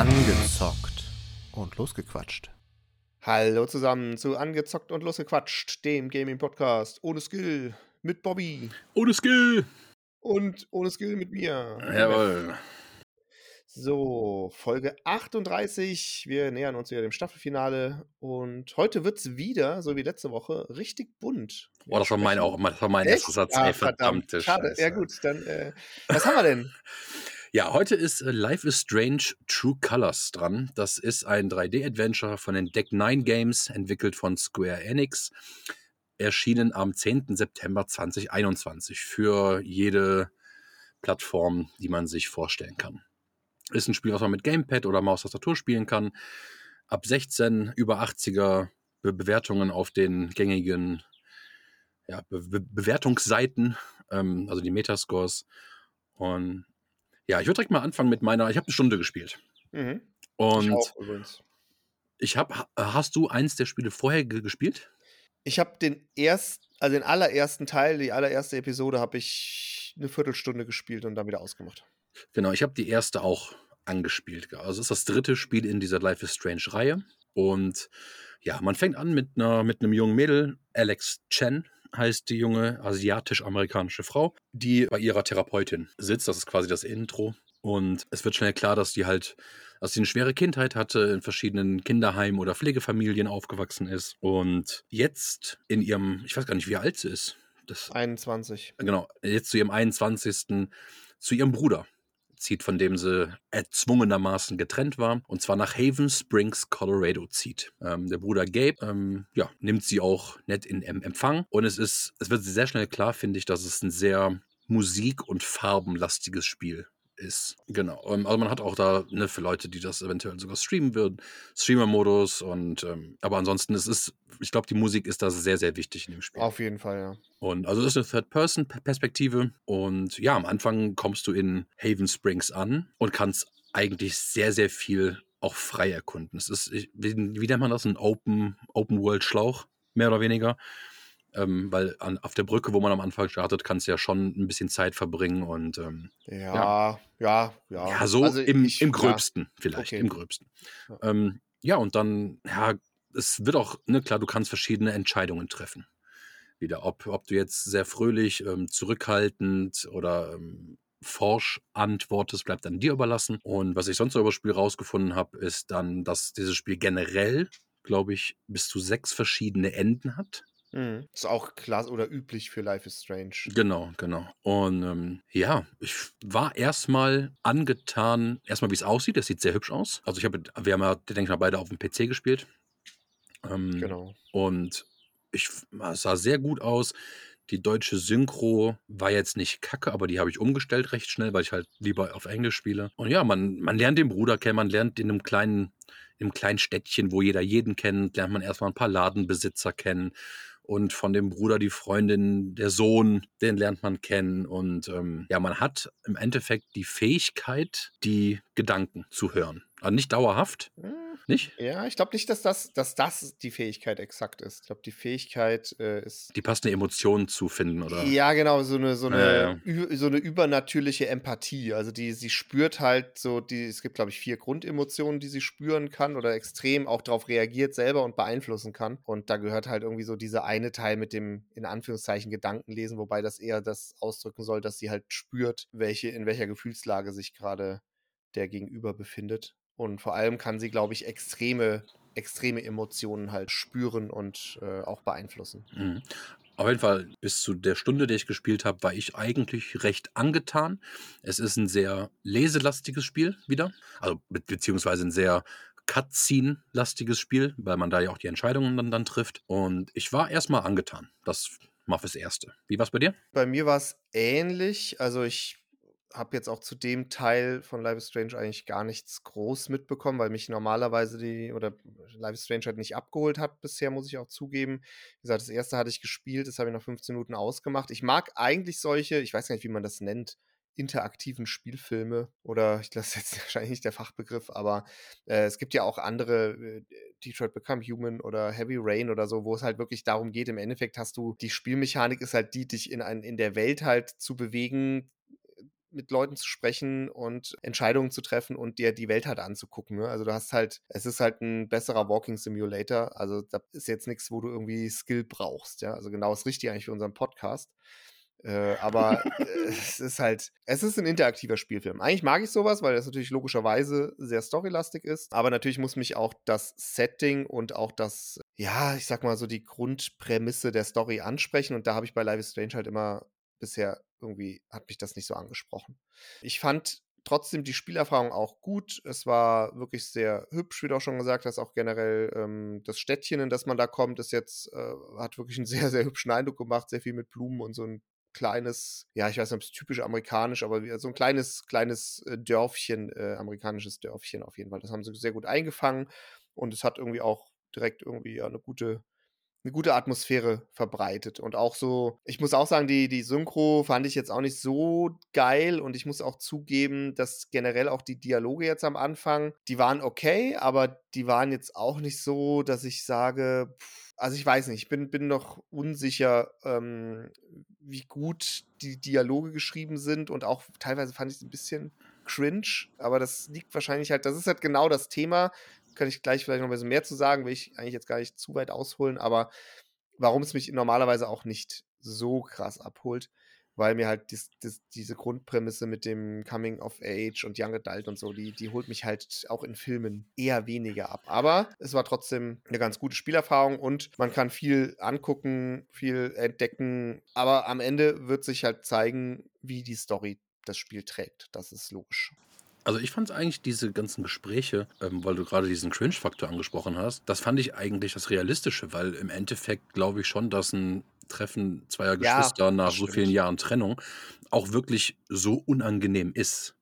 Angezockt und losgequatscht. Hallo zusammen zu Angezockt und Losgequatscht, dem Gaming-Podcast ohne Skill mit Bobby Ohne Skill. und ohne Skill mit mir. Jawohl. So, Folge 38. Wir nähern uns wieder dem Staffelfinale und heute wird es wieder, so wie letzte Woche, richtig bunt. Boah, das war mein auch, das war mein erster Satz. Ey, verdammte Schade. Scheiße. Ja, gut, dann, äh, was haben wir denn? Ja, heute ist äh, Life is Strange True Colors dran. Das ist ein 3D-Adventure von den Deck 9 Games, entwickelt von Square Enix. Erschienen am 10. September 2021 für jede Plattform, die man sich vorstellen kann. Ist ein Spiel, was man mit Gamepad oder Maustastatur spielen kann. Ab 16 über 80er Be Bewertungen auf den gängigen ja, Be Be Bewertungsseiten, ähm, also die Metascores. Und ja, ich würde direkt mal anfangen mit meiner. Ich habe eine Stunde gespielt. Mhm. Und ich auch übrigens. ich habe. Hast du eins der Spiele vorher ge gespielt? Ich habe den ersten, also den allerersten Teil, die allererste Episode, habe ich eine Viertelstunde gespielt und dann wieder ausgemacht. Genau, ich habe die erste auch angespielt. Also es ist das dritte Spiel in dieser Life is Strange Reihe. Und ja, man fängt an mit einer mit einem jungen Mädel, Alex Chen heißt die junge asiatisch-amerikanische Frau, die bei ihrer Therapeutin sitzt. Das ist quasi das Intro. Und es wird schnell klar, dass die halt, dass sie eine schwere Kindheit hatte, in verschiedenen Kinderheimen oder Pflegefamilien aufgewachsen ist. Und jetzt in ihrem, ich weiß gar nicht, wie alt sie ist. Das, 21. genau, jetzt zu ihrem 21. zu ihrem Bruder zieht, von dem sie erzwungenermaßen getrennt war, und zwar nach Haven Springs, Colorado zieht. Ähm, der Bruder Gabe ähm, ja, nimmt sie auch nett in em Empfang und es ist, es wird sehr schnell klar, finde ich, dass es ein sehr musik- und farbenlastiges Spiel ist. Genau. Ähm, Also man hat auch da, ne, für Leute, die das eventuell sogar streamen würden, Streamer-Modus und ähm, aber ansonsten es ist, ich glaube, die Musik ist da sehr, sehr wichtig in dem Spiel. Auf jeden Fall, ja. Und also das ist eine Third-Person-Perspektive. Und ja, am Anfang kommst du in Haven Springs an und kannst eigentlich sehr, sehr viel auch frei erkunden. Es ist, wie, wie nennt man das? Ein Open, Open-World-Schlauch, mehr oder weniger. Ähm, weil an, auf der Brücke, wo man am Anfang startet, kannst du ja schon ein bisschen Zeit verbringen und ähm, Ja, ja, ja. ja, so Also im, ich- im ja. Gröbsten vielleicht, Okay. im Gröbsten. Ja. Ähm, ja, und dann, ja, es wird auch, ne, klar, du kannst verschiedene Entscheidungen treffen. Wieder, ob, ob du jetzt sehr fröhlich, ähm, zurückhaltend oder ähm, forsch antwortest, bleibt dann dir überlassen. Und was ich sonst noch über das Spiel rausgefunden habe, ist dann, dass dieses Spiel generell, glaube ich, bis zu sechs verschiedene Enden hat. Mhm. Ist auch klasse oder üblich für Life is Strange. Genau, genau. Und ähm, ja, ich war erstmal angetan, erstmal wie es aussieht. Es sieht sehr hübsch aus. Also ich habe, wir haben ja, denke ich mal, beide auf dem PC gespielt. Ähm, Genau. Und ich es sah sehr gut aus. Die deutsche Synchro war jetzt nicht kacke, aber die habe ich umgestellt recht schnell, weil ich halt lieber auf Englisch spiele. Und ja, man, man lernt den Bruder kennen, man lernt in einem kleinen, in einem kleinen Städtchen, wo jeder jeden kennt, lernt man erstmal ein paar Ladenbesitzer kennen. Und von dem Bruder die Freundin, der Sohn, den lernt man kennen. Und ähm, ja, man hat im Endeffekt die Fähigkeit, die Gedanken zu hören. Also nicht dauerhaft, Hm, nicht? Ja, ich glaube nicht, dass das, dass das die Fähigkeit exakt ist. Ich glaube, die Fähigkeit äh, ist. Die passende Emotion zu finden, oder? Ja, genau, so eine, so eine, Ja, ja. so eine übernatürliche Empathie. Also die, sie spürt halt so, die, es gibt, glaube ich, vier Grundemotionen, die sie spüren kann oder extrem auch darauf reagiert selber und beeinflussen kann. Und da gehört halt irgendwie so dieser eine Teil mit dem, in Anführungszeichen, Gedankenlesen, wobei das eher das ausdrücken soll, dass sie halt spürt, welche, in welcher Gefühlslage sich gerade der Gegenüber befindet. Und vor allem kann sie, glaube ich, extreme, extreme Emotionen halt spüren und äh, auch beeinflussen. Mhm. Auf jeden Fall, bis zu der Stunde, die ich gespielt habe, war ich eigentlich recht angetan. Es ist ein sehr leselastiges Spiel wieder. Also be beziehungsweise ein sehr Cutscene-lastiges Spiel, weil man da ja auch die Entscheidungen dann, dann trifft. Und ich war erstmal angetan. Das mal fürs Erste. Wie war es bei dir? Bei mir war es ähnlich. Also ich habe jetzt auch zu dem Teil von Life is Strange eigentlich gar nichts groß mitbekommen, weil mich normalerweise die, oder Life is Strange halt nicht abgeholt hat bisher, muss ich auch zugeben. Wie gesagt, das erste hatte ich gespielt, das habe ich nach 15 Minuten ausgemacht. Ich mag eigentlich solche, ich weiß gar nicht, wie man das nennt, interaktiven Spielfilme oder ich ist jetzt wahrscheinlich nicht der Fachbegriff, aber äh, es gibt ja auch andere, äh, Detroit Become Human oder Heavy Rain oder so, wo es halt wirklich darum geht, im Endeffekt hast du, die Spielmechanik ist halt die, dich in, ein, in der Welt halt zu bewegen, mit Leuten zu sprechen und Entscheidungen zu treffen und dir die Welt halt anzugucken. Ne? Also du hast halt, es ist halt ein besserer Walking Simulator. Also da ist jetzt nichts, wo du irgendwie Skill brauchst. Ja, also genau das Richtige eigentlich für unseren Podcast. Äh, aber es ist halt, es ist ein interaktiver Spielfilm. Eigentlich mag ich sowas, weil das natürlich logischerweise sehr storylastig ist. Aber natürlich muss mich auch das Setting und auch das, ja, ich sag mal so die Grundprämisse der Story ansprechen. Und da habe ich bei Life is Strange halt immer bisher irgendwie, hat mich das nicht so angesprochen. Ich fand trotzdem die Spielerfahrung auch gut. Es war wirklich sehr hübsch, wie du auch schon gesagt hast. Auch generell ähm, das Städtchen, in das man da kommt, ist jetzt, äh, hat wirklich einen sehr, sehr hübschen Eindruck gemacht. Sehr viel mit Blumen und so ein kleines, ja, ich weiß nicht, ob es typisch amerikanisch, aber so ein kleines, kleines äh, Dörfchen, äh, amerikanisches Dörfchen auf jeden Fall. Das haben sie sehr gut eingefangen und es hat irgendwie auch direkt irgendwie eine gute eine gute Atmosphäre verbreitet. Und auch so, ich muss auch sagen, die, die Synchro fand ich jetzt auch nicht so geil. Und ich muss auch zugeben, dass generell auch die Dialoge jetzt am Anfang, die waren okay, aber die waren jetzt auch nicht so, dass ich sage, also ich weiß nicht, ich bin, bin noch unsicher, ähm, wie gut die Dialoge geschrieben sind. Und auch teilweise fand ich es ein bisschen cringe, aber das liegt wahrscheinlich halt, das ist halt genau das Thema, kann ich gleich vielleicht noch ein bisschen mehr zu sagen, will ich eigentlich jetzt gar nicht zu weit ausholen, aber warum es mich normalerweise auch nicht so krass abholt, weil mir halt dies, dies, diese Grundprämisse mit dem Coming of Age und Young Adult und so, die, die holt mich halt auch in Filmen eher weniger ab. Aber es war trotzdem eine ganz gute Spielerfahrung und man kann viel angucken, viel entdecken, aber am Ende wird sich halt zeigen, wie die Story das Spiel trägt. Das ist logisch. Also ich fand eigentlich diese ganzen Gespräche, ähm, weil du gerade diesen Cringe-Faktor angesprochen hast, das fand ich eigentlich das Realistische, weil im Endeffekt glaube ich schon, dass ein Treffen zweier Ja, Geschwister nach das so vielen stimmt. Jahren Trennung auch wirklich so unangenehm ist.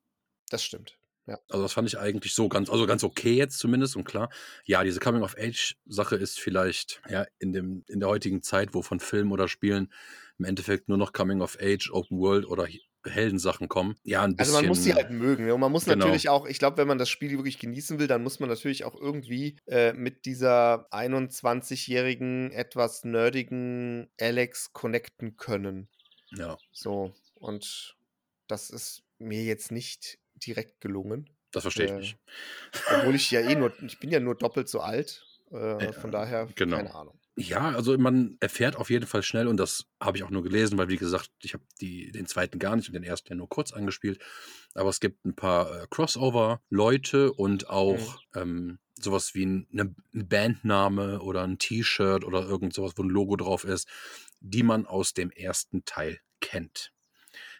Das stimmt. Ja. Also das fand ich eigentlich so ganz, also ganz okay jetzt zumindest und klar. Ja, diese Coming-of-Age-Sache ist vielleicht ja in dem in der heutigen Zeit, wo von Filmen oder Spielen im Endeffekt nur noch Coming-of-Age, Open World oder Heldensachen kommen. Ja, ein Also man muss sie bisschen, halt mögen. Ne? Und man muss genau. natürlich auch, ich glaube, wenn man das Spiel wirklich genießen will, dann muss man natürlich auch irgendwie äh, mit dieser 21-jährigen, etwas nerdigen Alex connecten können. Ja, So. Und das ist mir jetzt nicht direkt gelungen. das verstehe ich Äh, nicht. obwohl ich ja eh nur, ich bin ja nur doppelt so alt. Äh, Ja, von daher, genau. keine Ahnung. Ja, also man erfährt auf jeden Fall schnell, und das habe ich auch nur gelesen, weil wie gesagt, ich habe den zweiten gar nicht und den ersten ja nur kurz angespielt. Aber es gibt ein paar äh, Crossover-Leute und Mhm. auch ähm, sowas wie ein, ne, ein Bandname oder ein T-Shirt oder irgend sowas, wo ein Logo drauf ist, die man aus dem ersten Teil kennt.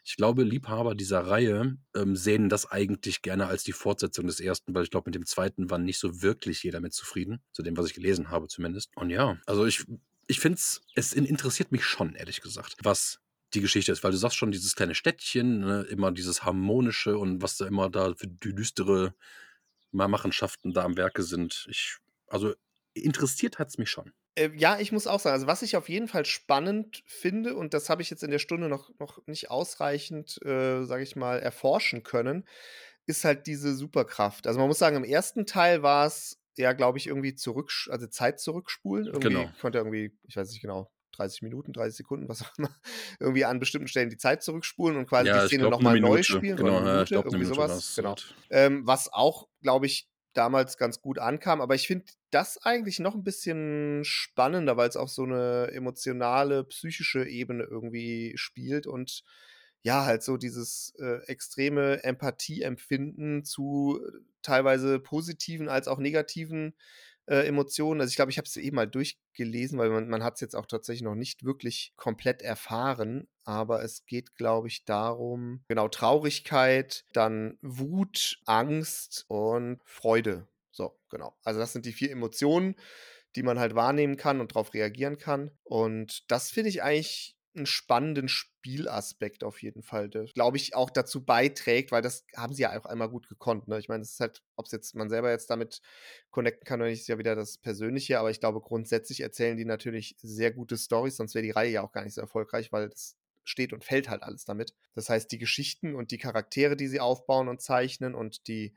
Ich glaube, Liebhaber dieser Reihe ähm, sehen das eigentlich gerne als die Fortsetzung des ersten, weil ich glaube, mit dem zweiten war nicht so wirklich jeder mit zufrieden, zu dem, was ich gelesen habe zumindest. Und ja, also ich, ich finde es, es interessiert mich schon, ehrlich gesagt, was die Geschichte ist, weil du sagst schon, dieses kleine Städtchen, ne, immer dieses harmonische und was da immer da für düstere Machenschaften da am Werke sind. Ich, also interessiert hat es mich schon. Äh, ja, ich muss auch sagen, also was ich auf jeden Fall spannend finde, und das habe ich jetzt in der Stunde noch, noch nicht ausreichend, äh, sage ich mal, erforschen können, ist halt diese Superkraft. Also man muss sagen, im ersten Teil war es ja, glaube ich, irgendwie zurück, also Zeit zurückspulen. Irgendwie Genau. konnte irgendwie, ich weiß nicht genau, 30 Minuten, 30 Sekunden, was auch immer, irgendwie an bestimmten Stellen die Zeit zurückspulen und quasi Ja, die Szene nochmal neu spielen. Genau, oder ja, Minute, ich glaube, eine irgendwie sowas. Genau. Ähm, was auch, glaube ich, damals ganz gut ankam. Aber ich finde das eigentlich noch ein bisschen spannender, weil es auf so eine emotionale, psychische Ebene irgendwie spielt und ja, halt so dieses äh, extreme Empathieempfinden zu äh, teilweise positiven als auch negativen äh, Emotionen. Also ich glaube, ich habe es eben mal durchgelesen, weil man, man hat es jetzt auch tatsächlich noch nicht wirklich komplett erfahren. Aber es geht, glaube ich, darum, genau, Traurigkeit, dann Wut, Angst und Freude. So, genau. Also das sind die vier Emotionen, die man halt wahrnehmen kann und darauf reagieren kann. Und das finde ich eigentlich einen spannenden Spielaspekt auf jeden Fall, der, glaube ich, auch dazu beiträgt, weil das haben sie ja auch einmal gut gekonnt. Ne? Ich meine, es ist halt, ob es jetzt man selber jetzt damit connecten kann oder nicht, ist ja wieder das Persönliche, aber ich glaube, grundsätzlich erzählen die natürlich sehr gute Stories, sonst wäre die Reihe ja auch gar nicht so erfolgreich, weil das steht und fällt halt alles damit. Das heißt, die Geschichten und die Charaktere, die sie aufbauen und zeichnen und die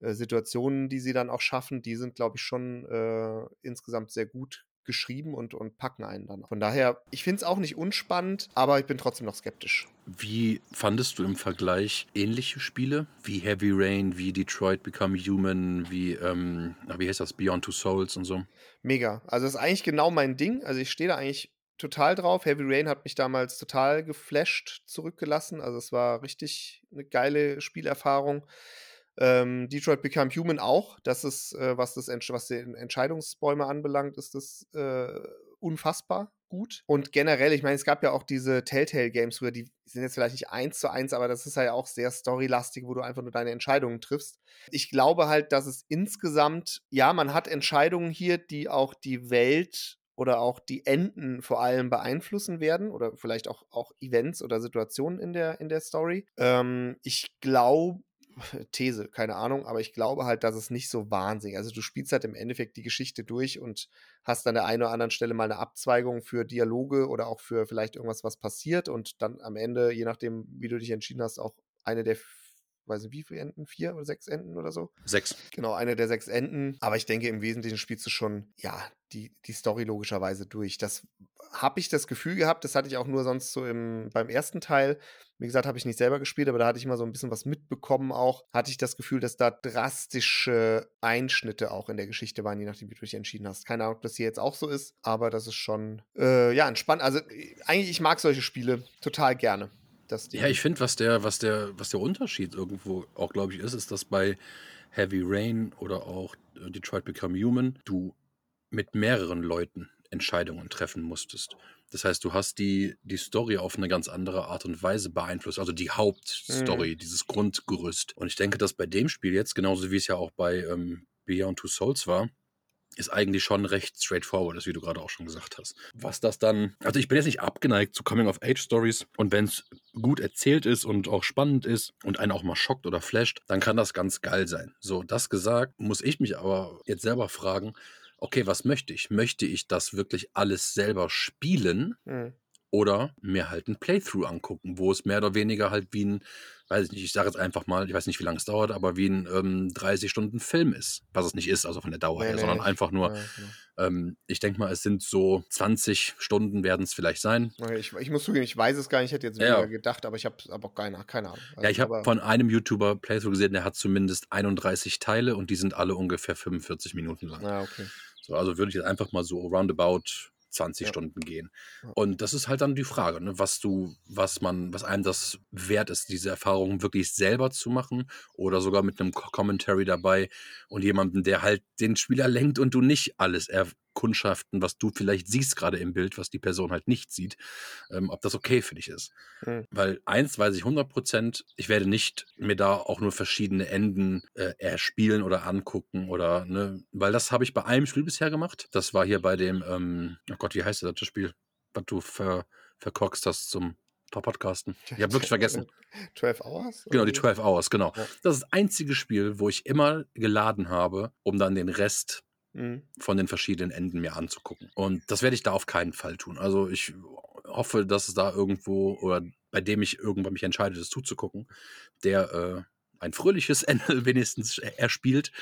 äh, Situationen, die sie dann auch schaffen, die sind, glaube ich, schon äh, insgesamt sehr gut geschrieben und, und packen einen dann. Von daher, ich finde es auch nicht unspannend, aber ich bin trotzdem noch skeptisch. Wie fandest du im Vergleich ähnliche Spiele wie Heavy Rain, wie Detroit Become Human, wie, ähm, wie heißt das, Beyond Two Souls und so? Mega. Also das ist eigentlich genau mein Ding. Also ich stehe da eigentlich total drauf. Heavy Rain hat mich damals total geflasht zurückgelassen. Also es war richtig eine geile Spielerfahrung. Ähm, Detroit Become Human auch. Das ist, äh, was, das was die Entscheidungsbäume anbelangt, ist das äh, unfassbar gut. Und generell, ich meine, es gab ja auch diese Telltale-Games früher, die sind jetzt vielleicht nicht eins zu eins, aber das ist ja auch sehr storylastig, wo du einfach nur deine Entscheidungen triffst. Ich glaube halt, dass es insgesamt, ja, man hat Entscheidungen hier, die auch die Welt oder auch die Enden vor allem beeinflussen werden oder vielleicht auch, auch Events oder Situationen in der, in der Story. Ähm, ich glaube, These, keine Ahnung, aber ich glaube halt, dass es nicht so wahnsinnig. Also du spielst halt im Endeffekt die Geschichte durch und hast an der einen oder anderen Stelle mal eine Abzweigung für Dialoge oder auch für vielleicht irgendwas, was passiert und dann am Ende, je nachdem, wie du dich entschieden hast, auch eine der weiß nicht, wie viele Enden? Vier oder sechs Enden oder so? Sechs. Genau, eine der sechs Enden. Aber ich denke, im Wesentlichen spielst du schon, ja, die, die Story logischerweise durch. Das habe ich das Gefühl gehabt, das hatte ich auch nur sonst so im, beim ersten Teil. Wie gesagt, habe ich nicht selber gespielt, aber da hatte ich mal so ein bisschen was mitbekommen auch. Hatte ich das Gefühl, dass da drastische Einschnitte auch in der Geschichte waren, je nachdem, wie du dich entschieden hast. Keine Ahnung, ob das hier jetzt auch so ist, aber das ist schon, äh, ja, entspannt. Also eigentlich, ich mag solche Spiele total gerne ja, ich finde, was der, was, der, was der Unterschied irgendwo auch, glaube ich, ist, ist, dass bei Heavy Rain oder auch äh, Detroit Become Human du mit mehreren Leuten Entscheidungen treffen musstest. Das heißt, du hast die, die Story auf eine ganz andere Art und Weise beeinflusst, also die Hauptstory, mhm. dieses Grundgerüst. Und ich denke, dass bei dem Spiel jetzt, genauso wie es ja auch bei ähm, Beyond Two Souls war, ist eigentlich schon recht straightforward, ist, wie du gerade auch schon gesagt hast. Was das dann, also ich bin jetzt nicht abgeneigt zu Coming-of-Age-Stories und wenn es gut erzählt ist und auch spannend ist und einen auch mal schockt oder flasht, dann kann das ganz geil sein. So, das gesagt, muss ich mich aber jetzt selber fragen, okay, was möchte ich? Möchte ich das wirklich alles selber spielen? Mhm oder mir halt ein Playthrough angucken, wo es mehr oder weniger halt wie ein, weiß ich nicht, ich sage jetzt einfach mal, ich weiß nicht, wie lange es dauert, aber wie ein ähm, 30 Stunden Film ist. Was es nicht ist, also von der Dauer nee, her, nee. sondern einfach nur, ja, genau. ähm, ich denke mal, es sind so 20 Stunden werden es vielleicht sein. Ich, ich, muss zugeben, ich weiß es gar nicht, ich hätte jetzt ja. gedacht, aber ich habe aber auch keine, keine Ahnung. Also, ja, ich habe von einem YouTuber Playthrough gesehen, der hat zumindest 31 Teile und die sind alle ungefähr 45 Minuten lang. Ah, okay. So, also würde ich jetzt einfach mal so roundabout 20 ja. Stunden gehen. Und das ist halt dann die Frage, ne, was du, was man, was einem das wert ist, diese Erfahrung wirklich selber zu machen oder sogar mit einem Commentary dabei und jemanden, der halt den Spieler lenkt und du nicht alles er Kundschaften, was du vielleicht siehst gerade im Bild, was die Person halt nicht sieht, ähm, ob das okay für dich ist. Mhm. Weil eins weiß ich 100 Prozent, ich werde nicht mir da auch nur verschiedene Enden äh, erspielen oder angucken oder, ne, weil das habe ich bei einem Spiel bisher gemacht. Das war hier bei dem, ähm, oh Gott, wie heißt das, das Spiel, was du ver, verkorkst hast zum Podcasten. Ich habe wirklich vergessen. 12 Hours? Genau, die 12 Hours, genau. Ja. Das ist das einzige Spiel, wo ich immer geladen habe, um dann den Rest Mhm. von den verschiedenen Enden mir anzugucken. Und das werde ich da auf keinen Fall tun. Also ich hoffe, dass es da irgendwo oder bei dem ich irgendwann mich entscheide, das zuzugucken, der äh, ein fröhliches Ende wenigstens erspielt.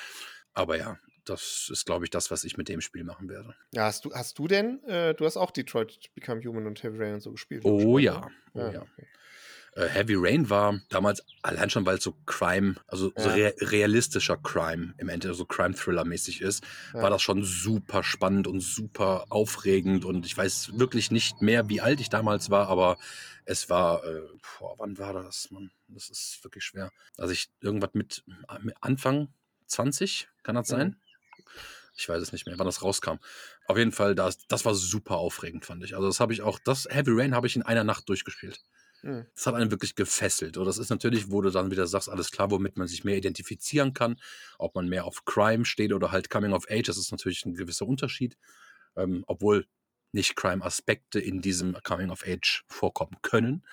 Aber ja, das ist, glaube ich, das, was ich mit dem Spiel machen werde. Ja, hast du, hast du denn, äh, du hast auch Detroit Become Human und Heavy Rain und so gespielt? Oh ja, oh ja. ja. Okay. Äh, Heavy Rain war damals allein schon, weil es so Crime, also ja. so rea realistischer Crime im Endeffekt, so Crime-Thriller-mäßig ist, ja. war das schon super spannend und super aufregend und ich weiß wirklich nicht mehr, wie alt ich damals war, aber es war, äh, boah, wann war das, Mann? Das ist wirklich schwer. Also ich irgendwas mit, mit Anfang 20, kann das sein? Mhm. Ich weiß es nicht mehr, wann das rauskam. Auf jeden Fall, das, das war super aufregend, fand ich. Also das habe ich auch, das Heavy Rain habe ich in einer Nacht durchgespielt. Mhm. Das hat einen wirklich gefesselt. Und das ist natürlich, wo du dann wieder sagst, alles klar, womit man sich mehr identifizieren kann, ob man mehr auf Crime steht oder halt Coming of Age, das ist natürlich ein gewisser Unterschied. Ähm, obwohl nicht Crime-Aspekte in diesem Coming of Age vorkommen können.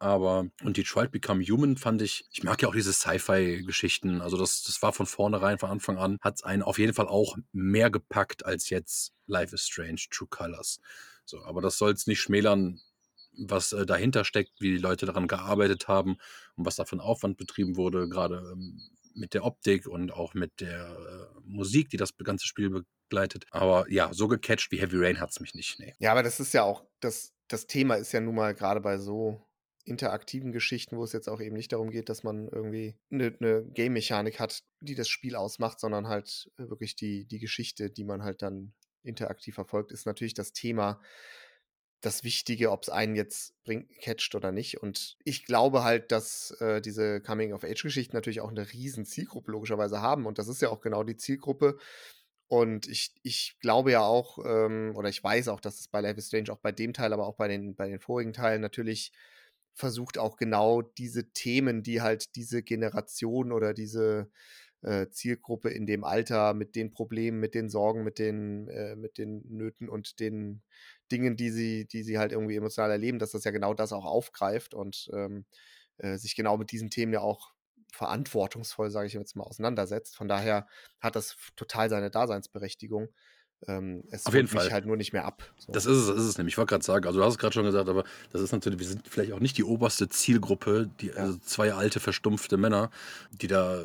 Aber, und Detroit Become Human fand ich, ich mag ja auch diese Sci-Fi-Geschichten. Also, das, das war von vornherein, von Anfang an, hat es einen auf jeden Fall auch mehr gepackt als jetzt Life is Strange, True Colors. So, aber das soll es nicht schmälern, was äh, dahinter steckt, wie die Leute daran gearbeitet haben und was da von Aufwand betrieben wurde, gerade ähm, mit der Optik und auch mit der äh, Musik, die das ganze Spiel begleitet. Aber ja, so gecatcht wie Heavy Rain hat es mich nicht. Nee. Ja, aber das ist ja auch, das, das Thema ist ja nun mal gerade bei so interaktiven Geschichten, wo es jetzt auch eben nicht darum geht, dass man irgendwie eine, eine Game-Mechanik hat, die das Spiel ausmacht, sondern halt wirklich die, die Geschichte, die man halt dann interaktiv verfolgt, ist natürlich das Thema das Wichtige, ob es einen jetzt bringt, catcht oder nicht. Und ich glaube halt, dass äh, diese Coming-of-Age-Geschichten natürlich auch eine riesen Zielgruppe logischerweise haben. Und das ist ja auch genau die Zielgruppe. Und ich, ich glaube ja auch, ähm, oder ich weiß auch, dass es bei Life is Strange auch bei dem Teil, aber auch bei den, bei den vorigen Teilen natürlich versucht auch genau diese Themen, die halt diese Generation oder diese äh, Zielgruppe in dem Alter mit den Problemen, mit den Sorgen, mit den, äh, mit den Nöten und den Dingen, die sie, die sie halt irgendwie emotional erleben, dass das ja genau das auch aufgreift und ähm, äh, sich genau mit diesen Themen ja auch verantwortungsvoll, sage ich jetzt mal, auseinandersetzt. Von daher hat das total seine Daseinsberechtigung. Ähm, es Auf jeden Fall. halt nur nicht mehr ab. So. Das ist es, das ist es nämlich. Ich wollte gerade sagen, also du hast es gerade schon gesagt, aber das ist natürlich, wir sind vielleicht auch nicht die oberste Zielgruppe, die ja. also zwei alte, verstumpfte Männer, die da,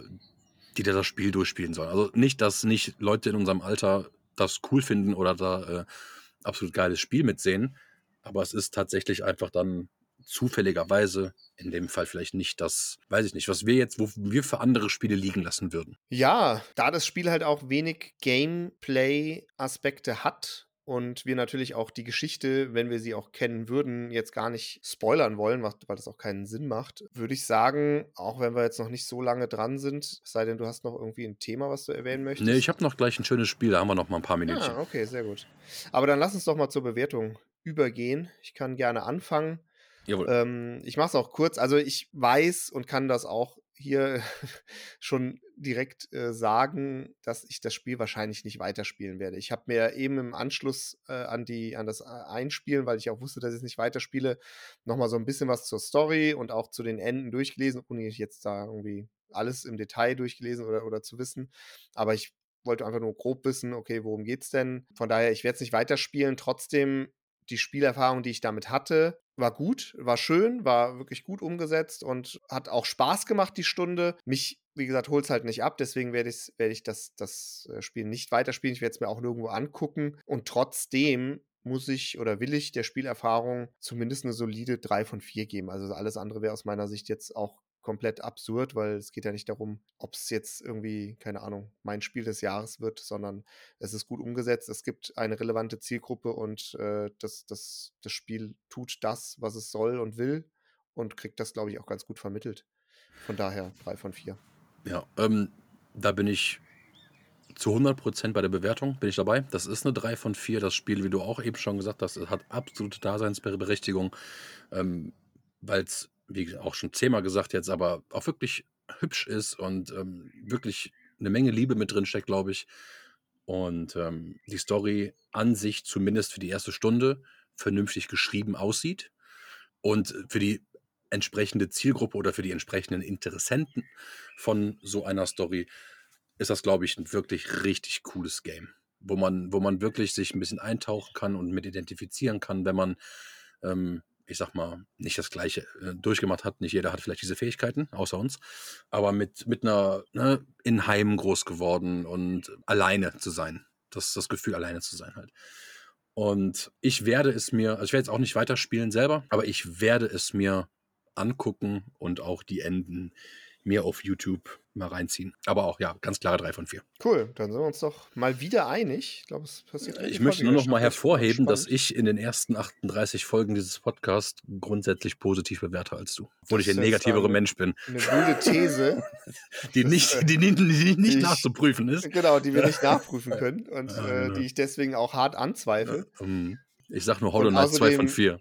die da das Spiel durchspielen sollen. Also nicht, dass nicht Leute in unserem Alter das cool finden oder da äh, absolut geiles Spiel mitsehen, aber es ist tatsächlich einfach dann zufälligerweise in dem Fall vielleicht nicht das, weiß ich nicht, was wir jetzt, wo wir für andere Spiele liegen lassen würden. Ja, da das Spiel halt auch wenig Gameplay-Aspekte hat, und wir natürlich auch die Geschichte, wenn wir sie auch kennen würden, jetzt gar nicht spoilern wollen, weil das auch keinen Sinn macht, würde ich sagen, auch wenn wir jetzt noch nicht so lange dran sind, sei denn du hast noch irgendwie ein Thema, was du erwähnen möchtest. Nee, ich habe noch gleich ein schönes Spiel, da haben wir noch mal ein paar Minuten. Ah, okay, sehr gut. Aber dann lass uns doch mal zur Bewertung übergehen. Ich kann gerne anfangen. Jawohl. Ähm, ich mache es auch kurz. Also ich weiß und kann das auch hier schon direkt äh, sagen, dass ich das Spiel wahrscheinlich nicht weiterspielen werde. Ich habe mir eben im Anschluss äh, an, die, an das äh, Einspielen, weil ich auch wusste, dass ich es nicht weiterspiele, nochmal so ein bisschen was zur Story und auch zu den Enden durchgelesen, ohne jetzt da irgendwie alles im Detail durchgelesen oder, oder zu wissen. Aber ich wollte einfach nur grob wissen, okay, worum geht's denn? Von daher, ich werde es nicht weiterspielen. Trotzdem die Spielerfahrung, die ich damit hatte, war gut, war schön, war wirklich gut umgesetzt und hat auch Spaß gemacht, die Stunde. Mich, wie gesagt, holt es halt nicht ab, deswegen werde ich, werd ich das, das äh, Spiel nicht weiterspielen. Ich werde es mir auch nirgendwo angucken. Und trotzdem muss ich oder will ich der Spielerfahrung zumindest eine solide 3 von 4 geben. Also alles andere wäre aus meiner Sicht jetzt auch komplett absurd, weil es geht ja nicht darum, ob es jetzt irgendwie, keine Ahnung, mein Spiel des Jahres wird, sondern es ist gut umgesetzt, es gibt eine relevante Zielgruppe und äh, das, das, das Spiel tut das, was es soll und will und kriegt das, glaube ich, auch ganz gut vermittelt. Von daher drei von vier. Ja, ähm, da bin ich zu 100% bei der Bewertung, bin ich dabei. Das ist eine 3 von 4. Das Spiel, wie du auch eben schon gesagt hast, hat absolute Daseinsberechtigung, ähm, weil es wie auch schon zehnmal gesagt jetzt, aber auch wirklich hübsch ist und ähm, wirklich eine Menge Liebe mit drin steckt, glaube ich. Und ähm, die Story an sich, zumindest für die erste Stunde, vernünftig geschrieben aussieht. Und für die entsprechende Zielgruppe oder für die entsprechenden Interessenten von so einer Story ist das, glaube ich, ein wirklich richtig cooles Game, wo man, wo man wirklich sich ein bisschen eintauchen kann und mit identifizieren kann, wenn man ähm, ich sag mal, nicht das Gleiche äh, durchgemacht hat. Nicht jeder hat vielleicht diese Fähigkeiten, außer uns. Aber mit, mit einer, ne, in Heim groß geworden und alleine zu sein. Das, das Gefühl, alleine zu sein halt. Und ich werde es mir, also ich werde jetzt auch nicht weiterspielen selber, aber ich werde es mir angucken und auch die Enden mir auf YouTube mal reinziehen. Aber auch, ja, ganz klare 3 von 4. Cool, dann sind wir uns doch mal wieder einig. Ich glaube, es passiert. Ich möchte nur noch mal hervorheben, dass ich in den ersten 38 Folgen dieses Podcasts grundsätzlich positiv bewerte als du. Obwohl ich ein negativerer Mensch bin. Eine gute These. die nicht, die, die, die nicht ich, nachzuprüfen ist. Genau, die wir nicht nachprüfen können und äh, die ich deswegen auch hart anzweifle. Ähm, ich sag nur Hollow Knight 2 von 4.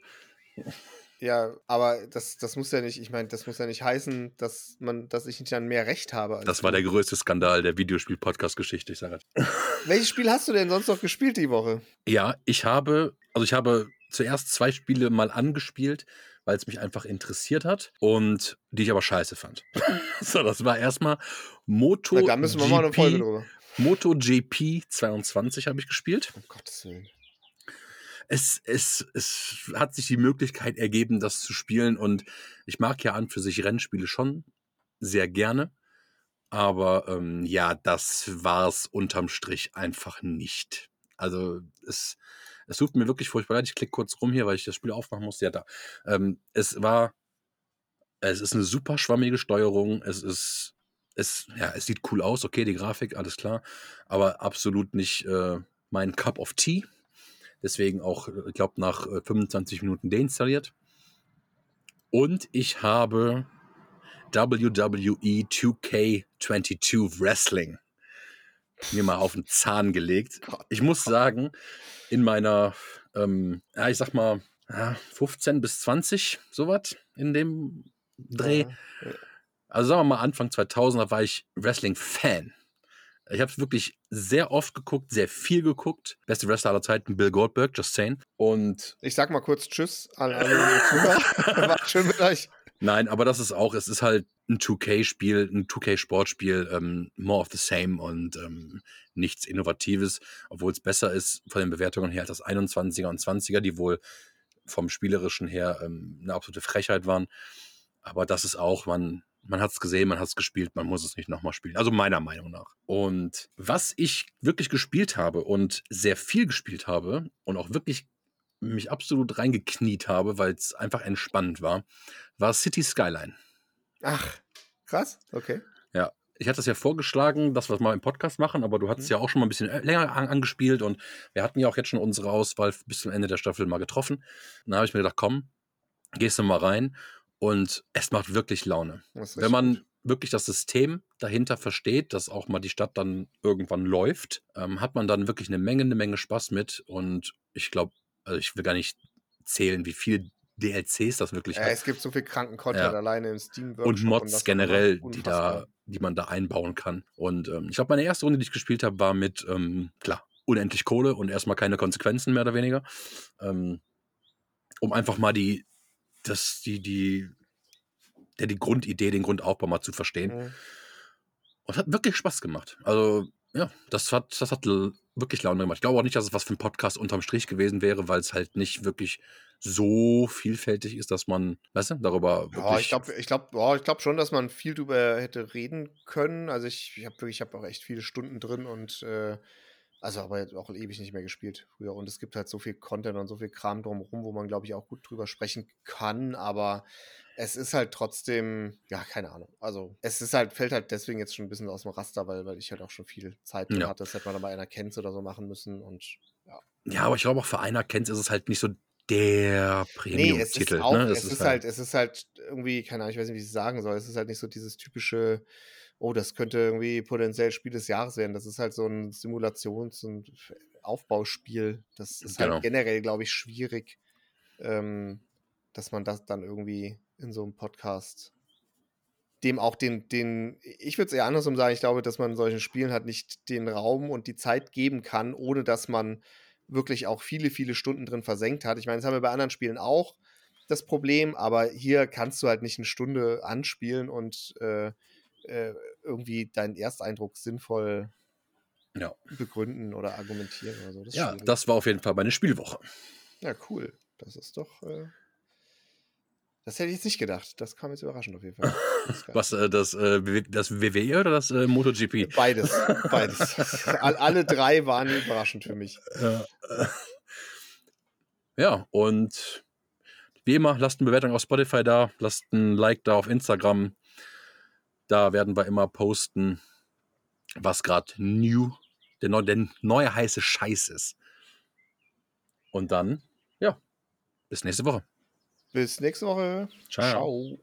Ja, aber das, das muss ja nicht, ich meine, das muss ja nicht heißen, dass man, dass ich dann mehr Recht habe. das war der größte Skandal der Videospiel-Podcast-Geschichte, ich sage Welches Spiel hast du denn sonst noch gespielt die Woche? Ja, ich habe, also ich habe zuerst zwei Spiele mal angespielt, weil es mich einfach interessiert hat und die ich aber scheiße fand. so, das war erstmal Moto. Na, da müssen wir GP, mal eine Folge drüber. MotoGP 22 habe ich gespielt. Um Gottes Willen es, es, es hat sich die Möglichkeit ergeben, das zu spielen. Und ich mag ja an für sich Rennspiele schon sehr gerne. Aber ähm, ja, das war es unterm Strich einfach nicht. Also es, es tut mir wirklich furchtbar leid. Ich klicke kurz rum hier, weil ich das Spiel aufmachen muss. Ja, da. Ähm, es war, es ist eine super schwammige Steuerung. Es ist, es, ja, es sieht cool aus. Okay, die Grafik, alles klar. Aber absolut nicht äh, mein Cup of Tea. Deswegen auch, äh, ich glaube, nach 25 Minuten deinstalliert. Und ich habe WWE 2K22 Wrestling mir mal auf den Zahn gelegt. Ich muss sagen, in meiner, ähm, ja, ich sag mal, ja, 15 bis 20, sowas in dem Dreh. Also sagen wir mal Anfang 2000er war ich Wrestling-Fan. Ich habe es wirklich sehr oft geguckt, sehr viel geguckt. Beste Wrestler aller Zeiten, Bill Goldberg, just saying. Und ich sag mal kurz Tschüss an alle Zuhörer. War schön mit euch. Nein, aber das ist auch, es ist halt ein 2K-Spiel, ein 2K-Sportspiel, ähm, more of the same und ähm, nichts Innovatives, obwohl es besser ist von den Bewertungen her als das 21er und 20er, die wohl vom Spielerischen her ähm, eine absolute Frechheit waren. Aber das ist auch, man, man hat es gesehen, man hat es gespielt, man muss es nicht nochmal spielen. Also meiner Meinung nach. Und was ich wirklich gespielt habe und sehr viel gespielt habe und auch wirklich mich absolut reingekniet habe, weil es einfach entspannend war, war City Skyline. Ach, krass, okay. Ja, ich hatte es ja vorgeschlagen, dass wir es mal im Podcast machen, aber du hattest mhm. ja auch schon mal ein bisschen äh, länger an, angespielt und wir hatten ja auch jetzt schon unsere Auswahl bis zum Ende der Staffel mal getroffen. Und dann habe ich mir gedacht, komm, gehst du mal rein und es macht wirklich Laune. Wenn man gut. wirklich das System dahinter versteht, dass auch mal die Stadt dann irgendwann läuft, ähm, hat man dann wirklich eine Menge, eine Menge Spaß mit und ich glaube, also ich will gar nicht zählen, wie viel DLCs das wirklich ja, hat. Es gibt so viel kranken Content ja. alleine im Steam Und Mods und generell, die da, die man da einbauen kann. Und ähm, ich glaube, meine erste Runde, die ich gespielt habe, war mit, ähm, klar, unendlich Kohle und erstmal keine Konsequenzen mehr oder weniger. Ähm, um einfach mal die, das, die, die, der, die Grundidee, den Grundaufbau mal zu verstehen. Mhm. Und hat wirklich Spaß gemacht. Also, ja, das hat, das hat wirklich Laune gemacht. Ich glaube auch nicht, dass es was für ein Podcast unterm Strich gewesen wäre, weil es halt nicht wirklich so vielfältig ist, dass man, weißt du, darüber Ja, ich glaube ich glaub, oh, glaub schon, dass man viel drüber hätte reden können. Also ich, ich habe wirklich, ich habe auch echt viele Stunden drin und äh, also aber auch ewig nicht mehr gespielt früher. Und es gibt halt so viel Content und so viel Kram drumherum, wo man, glaube ich, auch gut drüber sprechen kann. Aber es ist halt trotzdem, ja, keine Ahnung. Also es ist halt, fällt halt deswegen jetzt schon ein bisschen aus dem Raster, weil, weil ich halt auch schon viel Zeit ja. hatte. Das hätte man dann bei einer Kenz oder so machen müssen. Und ja. Ja, aber ich glaube auch für einer Kenz ist es halt nicht so der Premium-Titel. Nee, ne? es, ist, ist halt, halt, es ist halt irgendwie, keine Ahnung, ich weiß nicht, wie ich es sagen soll. Es ist halt nicht so dieses typische, oh, das könnte irgendwie potenziell Spiel des Jahres werden. Das ist halt so ein Simulations- und Aufbauspiel. Das ist halt genau. halt generell, glaube ich, schwierig, ähm, dass man das dann irgendwie in so einem Podcast dem auch den, den, ich würde es eher andersrum sagen, ich glaube, dass man in solchen Spielen halt nicht den Raum und die Zeit geben kann, ohne dass man wirklich auch viele, viele Stunden drin versenkt hat. Ich meine, das haben wir bei anderen Spielen auch das Problem, aber hier kannst du halt nicht eine Stunde anspielen und äh, äh, irgendwie deinen Ersteindruck sinnvoll ja. begründen oder argumentieren oder so. Das ja, schwierig. das war auf jeden Fall meine Spielwoche. Ja, cool. Das ist doch. Äh, das hätte ich jetzt nicht gedacht. Das kam jetzt überraschend auf jeden Fall. Was, äh, das, äh, das WWE oder das äh, MotoGP? Beides. Beides. alle drei waren überraschend für mich. Ja. ja, und wie immer, lasst eine Bewertung auf Spotify da, lasst ein Like da auf Instagram. Da werden wir immer posten, was gerade new, der, neu, der neue heiße Scheiß ist. Und dann, ja, bis nächste Woche. Bis nächste Woche. Ciao. Ciao.